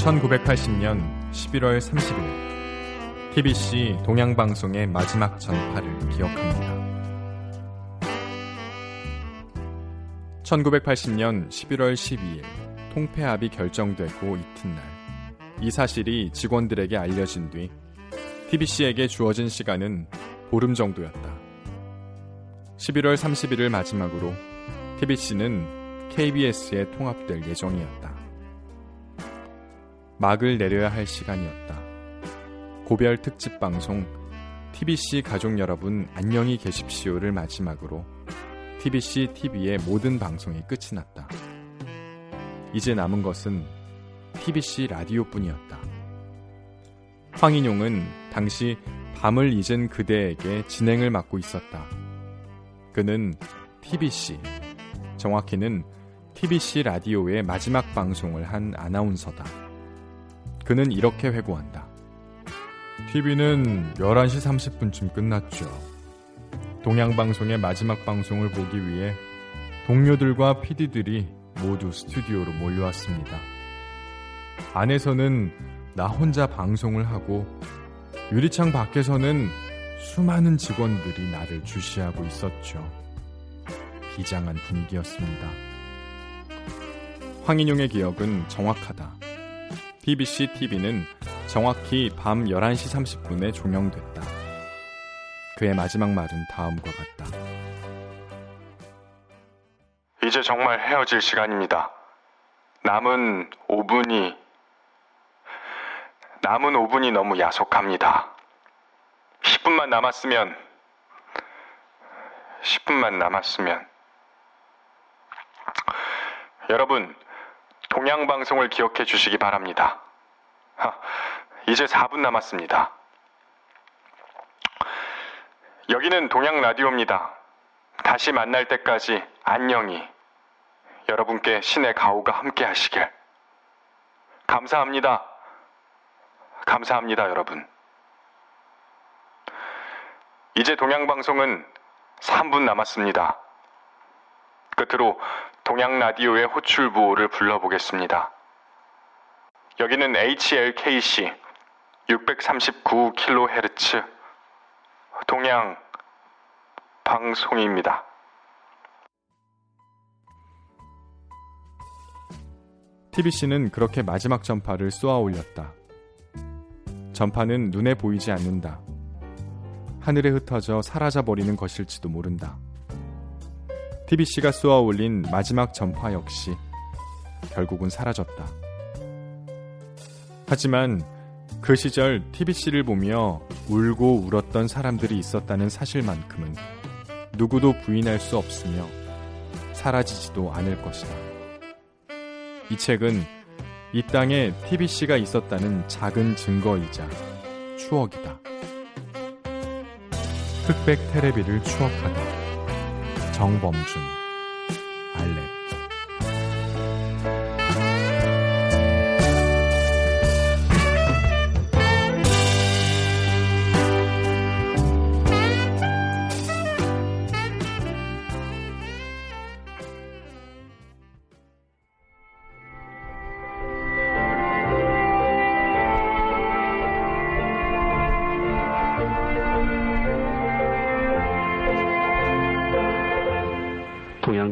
1980년 11월 30일 TBC 동양방송의 마지막 전파를 기억합니다. 1980년 11월 12일 통폐합이 결정되고 이튿날 이 사실이 직원들에게 알려진 뒤 TBC에게 주어진 시간은 보름 정도였다. 11월 30일을 마지막으로 TBC는 KBS에 통합될 예정이었다. 막을 내려야 할 시간이었다. 고별 특집 방송 TBC 가족 여러분 안녕히 계십시오를 마지막으로 TBC TV의 모든 방송이 끝이 났다. 이제 남은 것은 TBC 라디오뿐이었다. 황인용은 당시 밤을 잊은 그대에게 진행을 맡고 있었다. 그는 TBC, 정확히는 TBC 라디오의 마지막 방송을 한 아나운서다. 그는 이렇게 회고한다. TV는 11시 30분쯤 끝났죠. 동양방송의 마지막 방송을 보기 위해 동료들과 PD들이 모두 스튜디오로 몰려왔습니다. 안에서는 나 혼자 방송을 하고 유리창 밖에서는 수많은 직원들이 나를 주시하고 있었죠. 비장한 분위기였습니다. 황인용의 기억은 정확하다. BBC TV는 정확히 밤 11시 30분에 종영됐다. 그의 마지막 말은 다음과 같다. 이제 정말 헤어질 시간입니다. 남은 5분이, 남은 5분이 너무 야속합니다. 10분만 남았으면, 10분만 남았으면. 여러분, 동양방송을 기억해 주시기 바랍니다. 하, 이제 4분 남았습니다. 여기는 동양라디오입니다. 다시 만날 때까지 안녕히 여러분께 신의 가호가 함께 하시길. 감사합니다. 감사합니다, 여러분. 이제 동양방송은 3분 남았습니다. 끝으로 동양 라디오의 호출부호를 불러보겠습니다. 여기는 HLKC 639kHz 동양 방송입니다. TBC는 그렇게 마지막 전파를 쏘아 올렸다. 전파는 눈에 보이지 않는다. 하늘에 흩어져 사라져 버리는 것일지도 모른다. TBC가 쏘아 올린 마지막 전파 역시 결국은 사라졌다. 하지만 그 시절 TBC를 보며 울고 울었던 사람들이 있었다는 사실만큼은 누구도 부인할 수 없으며 사라지지도 않을 것이다. 이 책은 이 땅에 TBC가 있었다는 작은 증거이자 추억이다. 흑백 테레비를 추억하다. 정범준,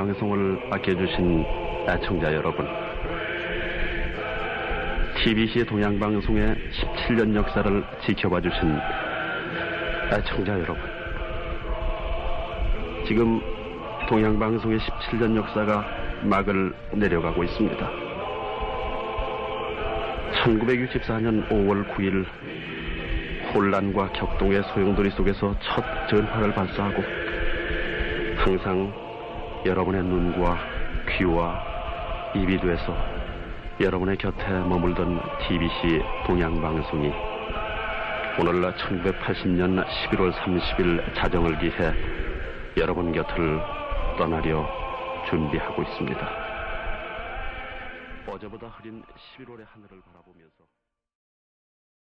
방송을 아껴주신 애청자 여러분. TBC의 동양방송의 17년 역사를 지켜봐 주신 애청자 여러분. 지금 동양방송의 17년 역사가 막을 내려가고 있습니다. 1964년 5월 9일 혼란과 격동의 소용돌이 속에서 첫 전파를 발사하고 항상 여러분의 눈과 귀와 입이 돼서 여러분의 곁에 머물던 TBC 동양방송이 오늘날 1980년 11월 30일 자정을 기해 여러분 곁을 떠나려 준비하고 있습니다. 어제보다 흐린 11월의 하늘을 바라보면서